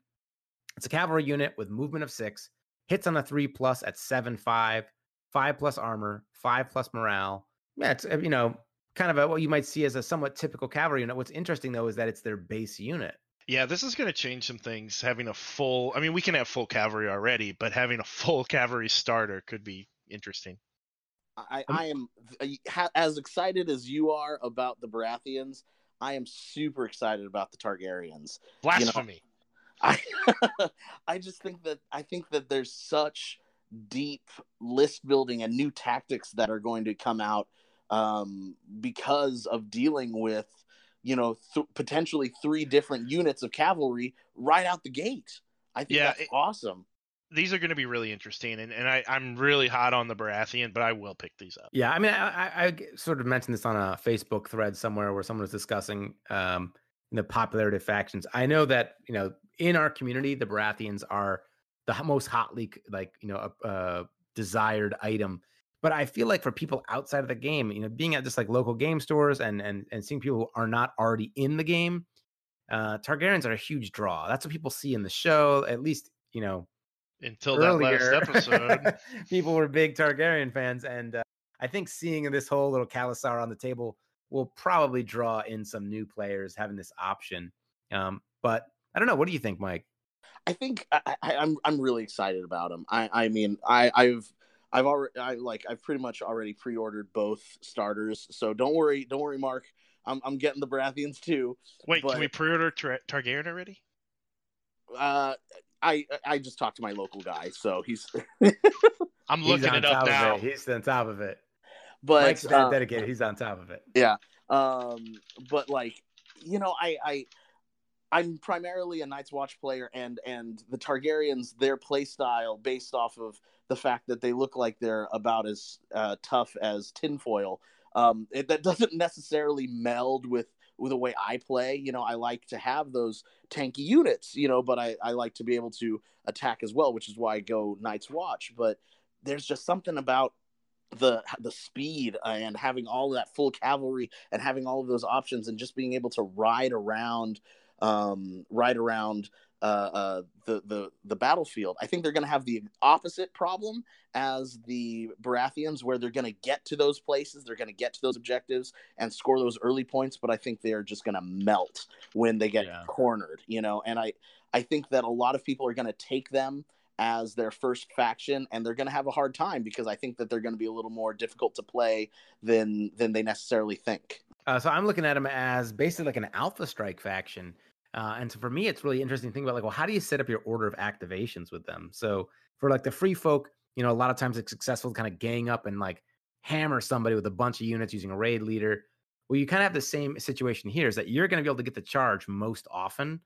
It's a cavalry unit with movement of six, hits on a three plus at seven five, five plus armor, five plus morale. Yeah, it's uh, you know kind of a, what you might see as a somewhat typical cavalry unit. What's interesting though is that it's their base unit. Yeah, this is going to change some things. Having a full, I mean, we can have full cavalry already, but having a full cavalry starter could be interesting. I, I am as excited as you are about the Baratheons. I am super excited about the Targaryens. Blasphemy. You know, I I just think that I think that there's such deep list building and new tactics that are going to come out um, because of dealing with you know th- potentially three different units of cavalry right out the gate. I think yeah, that's it, awesome. These are going to be really interesting, and, and I, I'm really hot on the Baratheon, but I will pick these up. Yeah, I mean, I, I sort of mentioned this on a Facebook thread somewhere where someone was discussing um, the popularity of factions. I know that you know in our community, the Baratheons are the most hotly like you know uh, desired item but I feel like for people outside of the game, you know, being at just like local game stores and and and seeing people who are not already in the game, uh, Targaryens are a huge draw. That's what people see in the show. At least you know, until earlier, that last episode, people were big Targaryen fans, and uh, I think seeing this whole little khalasar on the table will probably draw in some new players having this option. Um, but I don't know. What do you think, Mike? I think I, am I'm, I'm really excited about him. I I mean I I've I've already I like I've pretty much already pre-ordered both starters, so don't worry, don't worry, Mark. I'm I'm getting the Baratheons too. Wait, but, can we pre-order Tar- Targaryen already? Uh, I I just talked to my local guy, so he's. I'm looking it up now. It. He's on top of it. But Mike's uh, dedicated. He's on top of it. Yeah. Um. But like, you know, I I. I'm primarily a Night's Watch player, and and the Targaryens, their play style based off of the fact that they look like they're about as uh, tough as tinfoil. Um, it, that doesn't necessarily meld with with the way I play. You know, I like to have those tanky units, you know, but I, I like to be able to attack as well, which is why I go Night's Watch. But there's just something about the the speed and having all that full cavalry and having all of those options and just being able to ride around um, ride around uh, uh, the the the battlefield. I think they're going to have the opposite problem as the Baratheons, where they're going to get to those places, they're going to get to those objectives and score those early points. But I think they're just going to melt when they get yeah. cornered, you know. And I I think that a lot of people are going to take them as their first faction and they're going to have a hard time because I think that they're going to be a little more difficult to play than than they necessarily think. Uh, so I'm looking at them as basically like an Alpha Strike faction uh, and so for me, it's really interesting to think about like, well, how do you set up your order of activations with them? So for like the free folk, you know, a lot of times it's successful to kind of gang up and like hammer somebody with a bunch of units using a raid leader. Well, you kind of have the same situation here is that you're going to be able to get the charge most often.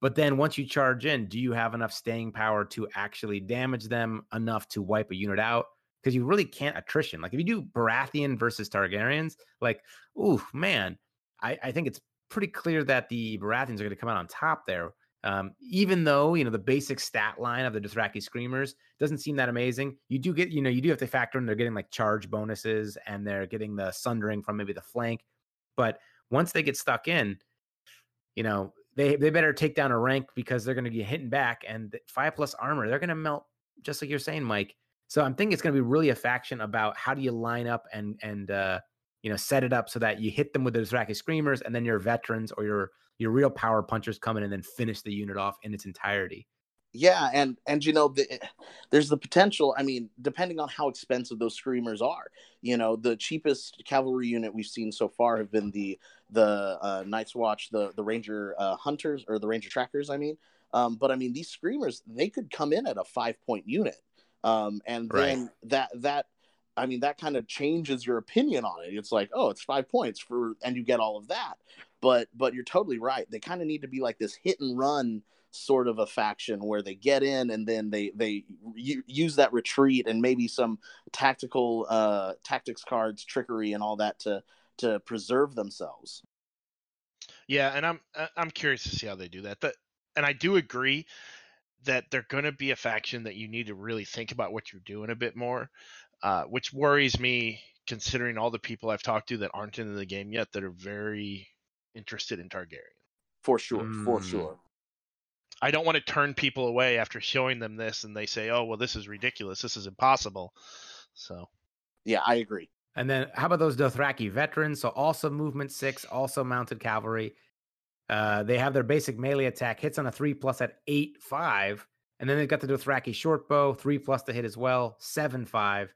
But then once you charge in, do you have enough staying power to actually damage them enough to wipe a unit out? Because you really can't attrition. Like if you do Baratheon versus Targaryens, like, ooh, man, I, I think it's pretty clear that the Baratheons are going to come out on top there. Um, even though you know the basic stat line of the Dothraki Screamers doesn't seem that amazing, you do get you know you do have to factor in they're getting like charge bonuses and they're getting the sundering from maybe the flank. But once they get stuck in, you know they they better take down a rank because they're going to be hitting back and five plus armor they're going to melt just like you're saying, Mike. So I'm thinking it's going to be really a faction about how do you line up and and uh, you know, set it up so that you hit them with those Dothraki screamers, and then your veterans or your your real power punchers come in and then finish the unit off in its entirety. Yeah, and and you know, the, eh, there's the potential. I mean, depending on how expensive those screamers are, you know, the cheapest cavalry unit we've seen so far have been the the uh, Night's Watch, the the Ranger uh, Hunters or the Ranger Trackers. I mean, um, but I mean, these screamers they could come in at a five point unit, um, and then right. that that I mean, that kind of changes your opinion on it. It's like, oh, it's five points for, and you get all of that. But, but you're totally right. They kind of need to be like this hit and run sort of a faction where they get in and then they they use that retreat and maybe some tactical uh tactics cards, trickery, and all that to to preserve themselves. Yeah, and I'm I'm curious to see how they do that. But and I do agree that they're going to be a faction that you need to really think about what you're doing a bit more uh, which worries me considering all the people I've talked to that aren't in the game yet that are very interested in Targaryen. For sure, mm. for sure. I don't want to turn people away after showing them this and they say, "Oh, well, this is ridiculous. This is impossible." So, yeah, I agree. And then how about those Dothraki veterans? So also movement six, also mounted cavalry. Uh, they have their basic melee attack hits on a three plus at eight five, and then they've got the Dothraki short bow three plus to hit as well, seven five,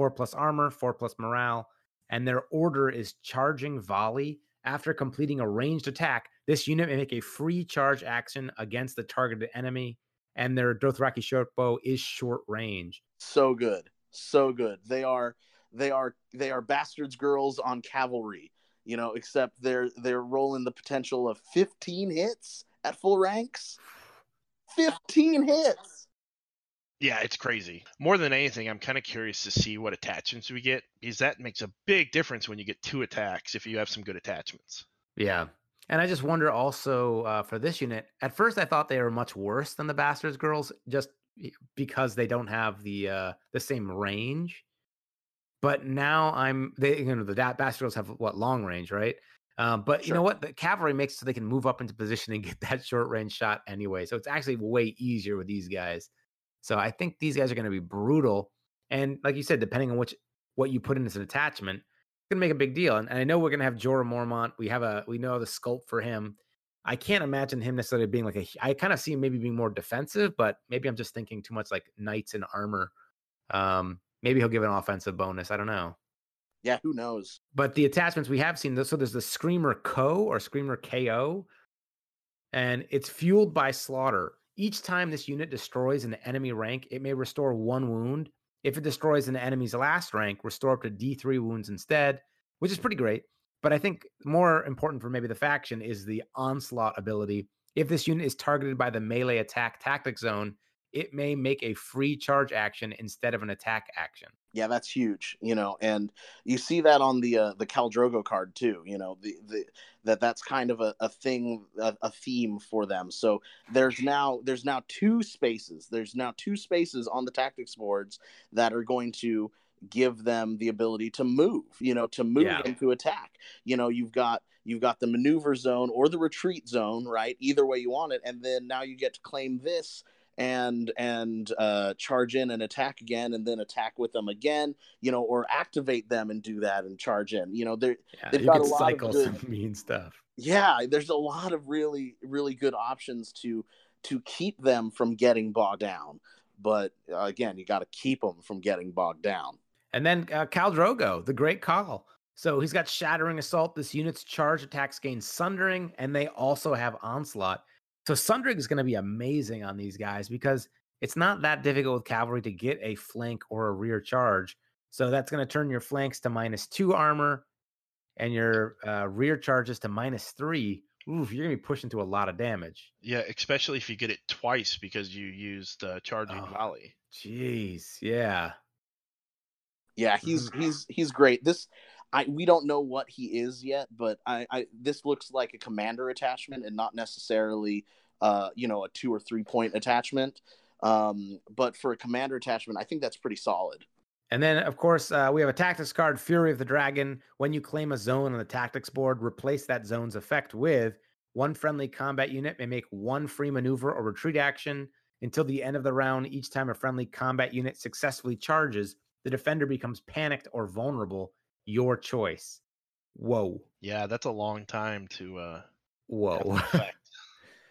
four plus armor, four plus morale, and their order is charging volley. After completing a ranged attack, this unit may make a free charge action against the targeted enemy, and their Dothraki short bow is short range. So good, so good. They are they are they are bastards girls on cavalry you know except they're they're rolling the potential of 15 hits at full ranks 15 hits Yeah, it's crazy. More than anything, I'm kind of curious to see what attachments we get because that makes a big difference when you get two attacks if you have some good attachments. Yeah. And I just wonder also uh, for this unit, at first I thought they were much worse than the Bastards Girls just because they don't have the uh, the same range. But now I'm they you know the Bastards Girls have what long range, right? Um, but you know what? The cavalry makes so they can move up into position and get that short range shot anyway. So it's actually way easier with these guys. So I think these guys are going to be brutal. And like you said, depending on which what you put in as an attachment, it's gonna make a big deal. And, and I know we're gonna have Jorah Mormont. We have a we know the sculpt for him. I can't imagine him necessarily being like a. I kind of see him maybe being more defensive, but maybe I'm just thinking too much like knights in armor. Um, maybe he'll give an offensive bonus. I don't know. yeah who knows But the attachments we have seen, so there's the Screamer Co or Screamer KO, and it's fueled by slaughter. Each time this unit destroys an enemy rank, it may restore one wound. If it destroys an enemy's last rank, restore up to D3 wounds instead, which is pretty great. But I think more important for maybe the faction is the onslaught ability. If this unit is targeted by the melee attack tactic zone, it may make a free charge action instead of an attack action. yeah that's huge you know and you see that on the uh, the Khal Drogo card too you know the the that that's kind of a, a thing a, a theme for them so there's now there's now two spaces there's now two spaces on the tactics boards that are going to give them the ability to move you know to move Yeah. and to attack you know you've got you've got the maneuver zone or the retreat zone right either way you want it and then now you get to claim this and and uh, charge in and attack again and then attack with them again you know or activate them and do that and charge in you know there Yeah, They've got a lot of good- some mean stuff. yeah there's a lot of really really good options to to keep them from getting bogged down but uh, again you got to keep them from getting bogged down And then uh, Khal Drogo, the great Khal. So he's got Shattering Assault. This unit's charge attacks gain Sundering, and they also have Onslaught. So Sundering is going to be amazing on these guys because it's not that difficult with cavalry to get a flank or a rear charge. So that's going to turn your flanks to minus two armor and your uh, rear charges to minus three. Oof, you're going to be pushing to a lot of damage. Yeah, especially if you get it twice because you used uh, charging Oh. volley. Jeez. Yeah. yeah he's he's he's great this I we don't know what he is yet, but I, I this looks like a commander attachment and not necessarily uh you know a two or three point attachment. Um, but for a commander attachment, I think that's pretty solid. And then, of course, uh, we have a tactics card, Fury of the Dragon. When you claim a zone on the tactics board, replace that zone's effect with one friendly combat unit may make one free maneuver or retreat action until the end of the round. Each time a friendly combat unit successfully charges, the defender becomes panicked or vulnerable. Your choice. Whoa. Yeah, that's a long time to uh Whoa.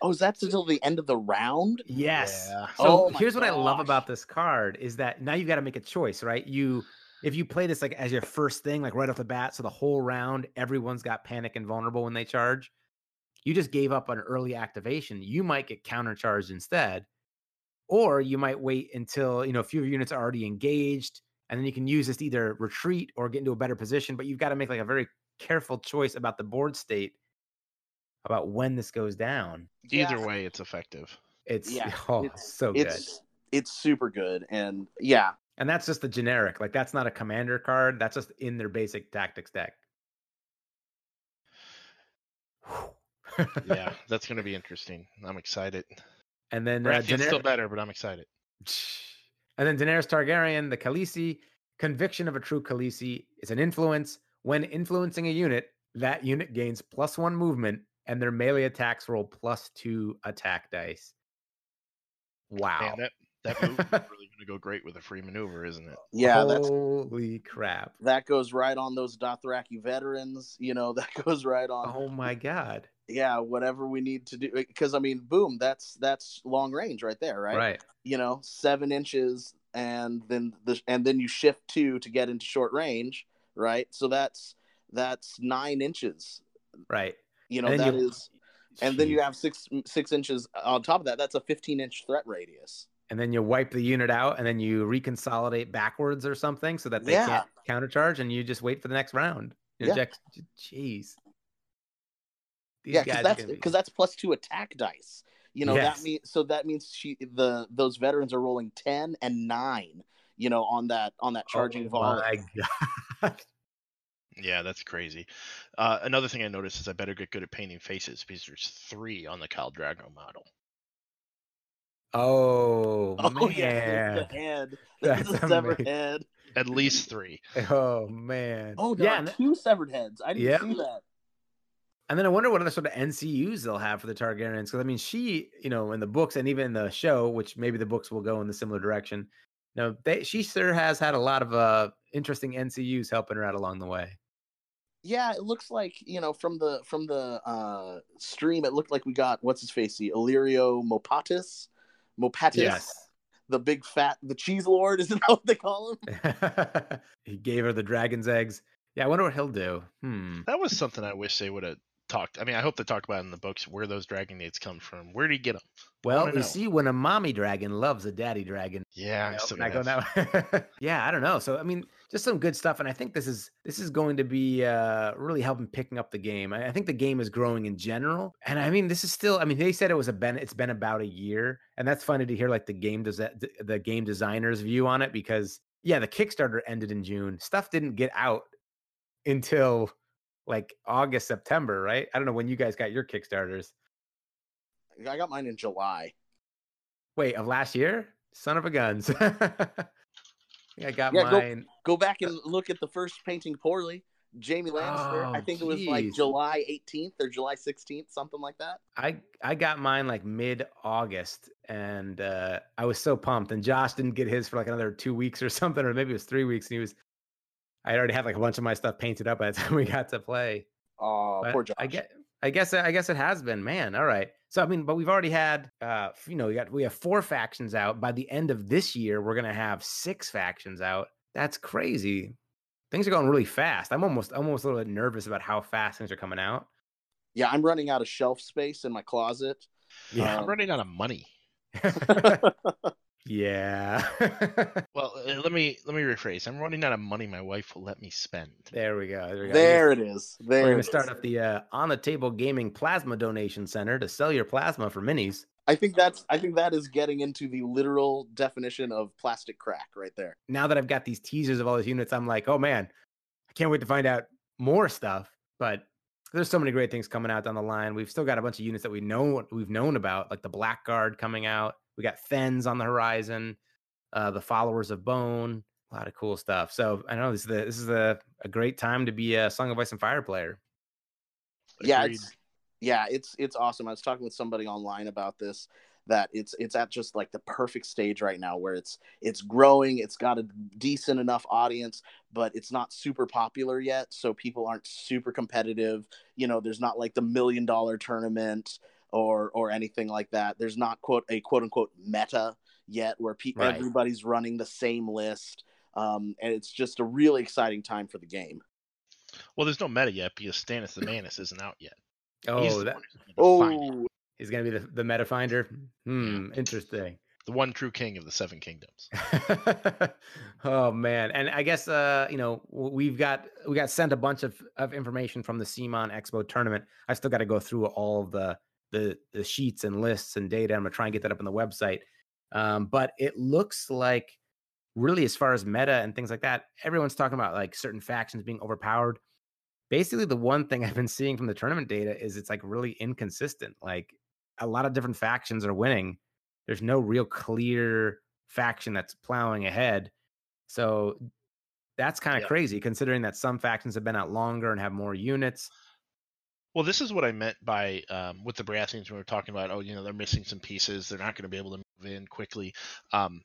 Oh, is that until the end of the round? Yes. Yeah. So Oh my here's what I love about this card is that now you've got to make a choice, right? You if you play this like as your first thing, like right off the bat, so the whole round, everyone's got panic and vulnerable when they charge. You just gave up an early activation. You might get countercharged instead. Or you might wait until you know a few of your units are already engaged, and then you can use this to either retreat or get into a better position. But you've got to make like a very careful choice about the board state about when this goes down. Either Yeah, way, it's effective. It's Yeah, oh, it's- so good. It's it's super good, and yeah, And that's just the generic. Like that's not a commander card. That's just in their basic tactics deck. Yeah, that's going to be interesting. I'm excited. and then uh, Baratheon's still better, but I'm excited. and then Daenerys Targaryen, the Khaleesi. Conviction of a true Khaleesi is an influence. When influencing a unit, that unit gains plus one movement, and their melee attacks roll plus two attack dice. Wow! Man, that that move is really going to go great with a free maneuver, isn't it? yeah, that's holy crap! that goes right on those Dothraki veterans. You know, that goes right on. Oh my god! Yeah, whatever we need to do. Eh, because I mean, boom, that's that's long range right there, right? Right. You know, seven inches, and then the and then you shift two to get into short range, right? So that's that's nine inches. Right. You know, that you- is, and then you have six six inches on top of that. That's a fifteen inch threat radius. and then you wipe the unit out and then you reconsolidate backwards or something so that they Yeah. can't countercharge and you just wait for the next round. Yeah. Jeez. These yeah, because that's gonna be- because that's plus two attack dice. You know Yes. that means so that means she the those veterans are rolling ten and nine. You know on that on that charging oh volley. my god. Yeah, that's crazy. Uh, another thing I noticed is I better get good at painting faces because there's three on the Khal Drogo model. Oh, Oh man. yeah, the head. That's the severed amazing. head. At least three. Oh man. Oh, there yeah. are two severed heads. I didn't Yep. see that. And then I wonder what other sort of NCUs they'll have for the Targaryens. Because I mean, she, you know, in the books and even in the show, which maybe the books will go in the similar direction. No, they she sure has had a lot of uh interesting NCUs helping her out along the way. Yeah, it looks like you know from the from the uh stream. It looked like we got what's his face, Illyrio Mopatis, Mopatis, the big fat, the cheese lord. Isn't that what they call him? he gave her the dragon's eggs. Yeah, I wonder what he'll do. Hmm. That was something I wish they would have talked. I mean, I hope they talk about it in the books where those dragon eggs come from. Where do you get them? Well, you know. see, when a mommy dragon loves a daddy dragon, Yeah, I'm Nope, still not gonna going have- that way. yeah, I don't know. So I mean, just some good stuff, and I think this is this is going to be uh, really helping picking up the game. I, I think the game is growing in general, and I mean, this is still. I mean, they said it was a ben. It's been about a year, and that's funny to hear like the game does the game designers view on it because yeah, the Kickstarter ended in June. Stuff didn't get out until like August, September, right? I don't know when you guys got your Kickstarters. I got mine in July. Wait, of last year? Son of a guns. I got Yeah, mine. Go back and look at the first painting poorly. Jaime Lannister. I Oh, think it was like. July 18th or July 16th, something like that. I I got mine like mid August, and uh, I was so pumped. And Josh didn't get his for like another two weeks or something, or maybe it was three weeks. And he was, I already had like a bunch of my stuff painted up by the time we got to play. Oh, But poor Josh. I get, I guess, I guess it has been, man. All right. So I mean, but we've already had, uh, you know, we got we have four factions out. By the end of this year, we're gonna have six factions out. That's crazy. Things are going really fast. I'm almost, I'm almost a little bit nervous about how fast things are coming out. yeah, I'm running out of shelf space in my closet. Yeah. I'm running out of money. yeah. Well, uh, let me let me rephrase. I'm running out of money my wife will let me spend. there we go. There we go. There it is. There We're gonna start up the uh, on the table gaming plasma donation center to sell your plasma for minis. I think that's I think that is getting into the literal definition of plastic crack right there. Now that I've got these teasers of all these units, I'm like, oh man, I can't wait to find out more stuff. But there's so many great things coming out down the line. We've still got a bunch of units that we know we've known about, like the Blackguard coming out. We got Fens on the horizon, uh, the Followers of Bone, a lot of cool stuff. So I know this is the, this is a, a great time to be a Song of Ice and Fire player. Yeah, it's yeah, it's it's awesome. I was talking with somebody online about this that it's it's at just like the perfect stage right now where it's it's growing, it's got a decent enough audience, but it's not super popular yet, so people aren't super competitive. You know, there's not like the million dollar tournament or or anything like that. There's not quote a quote unquote meta yet where pe- Right. everybody's running the same list. Um, and it's just a really exciting time for the game. Well, there's no meta yet because Stannis the Manus isn't out yet. Oh, the that gonna. Oh, he's gonna be the, the meta finder. Hmm, interesting. the one true king of the Seven Kingdoms. oh man, and I guess uh, you know we've got we got sent a bunch of, of information from the CMON Expo tournament. I still got to go through all of the, the the sheets and lists and data. I'm gonna try and get that up on the website. Um, but it looks like really as far as meta and things like that, everyone's talking about like certain factions being overpowered. Basically, the one thing I've been seeing from the tournament data is it's like really inconsistent. Like a lot of different factions are winning. There's no real clear faction that's plowing ahead. So that's kind of Yeah. crazy considering that some factions have been out longer and have more units. Well, this is what I meant by um, with the Baratheons when we were talking about. Oh, you know, they're missing some pieces. They're not going to be able to move in quickly. Um,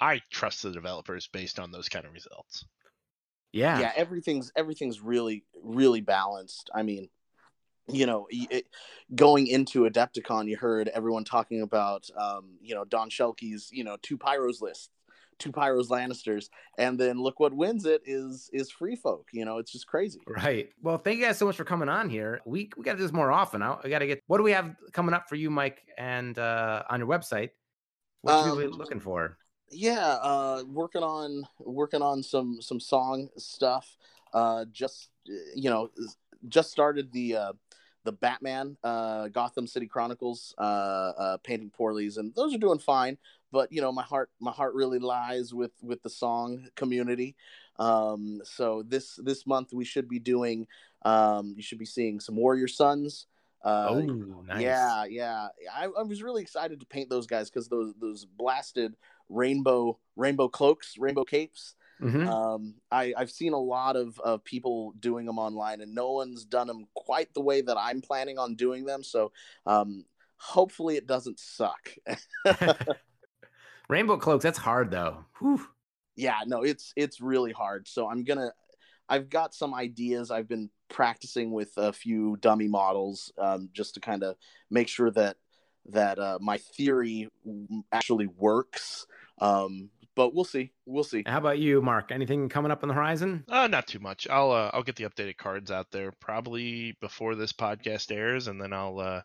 I trust the developers based on those kind of results. Yeah. yeah everything's everything's really really balanced i mean you know, it, going into Adepticon, you heard everyone talking about, um, you know, Don Shelkey's, you know, two pyros list, two pyros Lannisters, and then look what wins it is is Free Folk. You know, it's just crazy. Right. Well, thank you guys so much for coming on here. We we got to do this more often. I, I got to get. What do we have coming up for you, Mike, and uh, on your website? What are um, you looking for? Yeah, uh, working on working on some some song stuff. Uh, just you know, just started the uh, the Batman, uh, Gotham City Chronicles, uh, uh, painting poorlies, and those are doing fine. But you know, my heart, my heart really lies with with the song community. Um, so this this month we should be doing. Um, you should be seeing some Warrior Sons. Uh, oh, nice. Yeah, yeah. I, I was really excited to paint those guys because those those blasted rainbow rainbow cloaks, rainbow capes. Mm-hmm. Um, I, I've seen a lot of, of people doing them online, and no one's done them quite the way that I'm planning on doing them. So, um, hopefully, it doesn't suck. Rainbow cloaks, that's hard though. Whew. Yeah, no, it's it's really hard. So I'm gonna. I've got some ideas. I've been practicing with a few dummy models um, just to kind of make sure that that uh, my theory actually works. Um, but we'll see. We'll see. How about you, Mark? Anything coming up on the horizon? Uh, not too much. I'll uh, I'll get the updated cards out there probably before this podcast airs, and then I'll uh,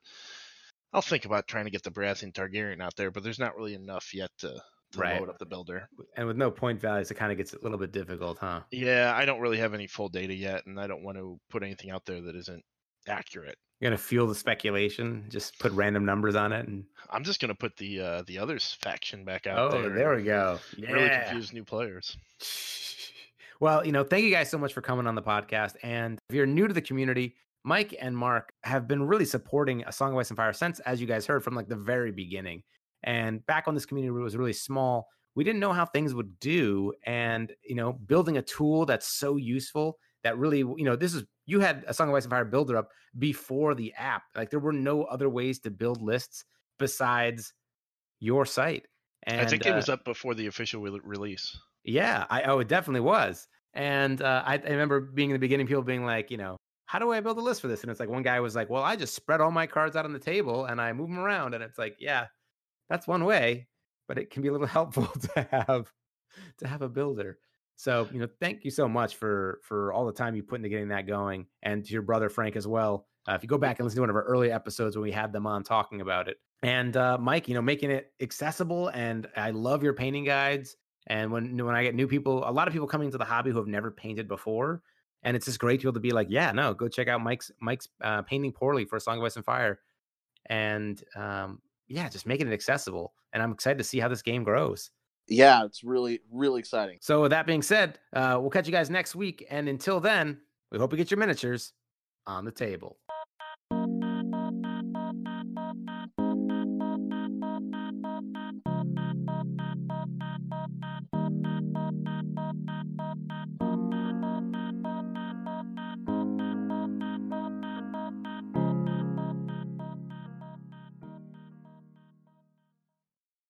I'll think about trying to get the Baratheon Targaryen out there. But there's not really enough yet to, to right. load up the builder. And with no point values, it kind of gets a little bit difficult, huh? Yeah, I don't really have any full data yet, and I don't want to put anything out there that isn't accurate. You're gonna fuel the speculation. Just put random numbers on it, and I'm just gonna put the uh, the others faction back out oh, there. there we go. Yeah. Really confuse new players. Well, you know, thank you guys so much for coming on the podcast. And if you're new to the community, Mike and Mark have been really supporting A Song of Ice and Fire since, as you guys heard, from like the very beginning. And back when this community was really small, we didn't know how things would do. And, you know, building a tool that's so useful that really, you know, this is you had a Song of Ice and Fire builder up before the app. Like there were no other ways to build lists besides your site. And, I think it uh, was up before the official re- release. Yeah, I oh it definitely was. And uh, I, I remember being in the beginning, people being like, you know, how do I build a list for this? And it's like one guy was like, well, I just spread all my cards out on the table and I move them around. And it's like, yeah, that's one way, but it can be a little helpful to have to have a builder. So, you know, thank you so much for for all the time you put into getting that going, and to your brother Frank as well. Uh, if you go back and listen to one of our early episodes when we had them on talking about it, and uh, Mike, you know, making it accessible, and I love your painting guides. And when when I get new people, a lot of people coming into the hobby who have never painted before, and it's just great to be able to be like, yeah, no, go check out Mike's Mike's uh, painting poorly for a Song of Ice and Fire, and um, yeah, just making it accessible. And I'm excited to see how this game grows yeah, it's really, really exciting. So, with that being said, uh, we'll catch you guys next week. And until then, we hope you get your miniatures on the table.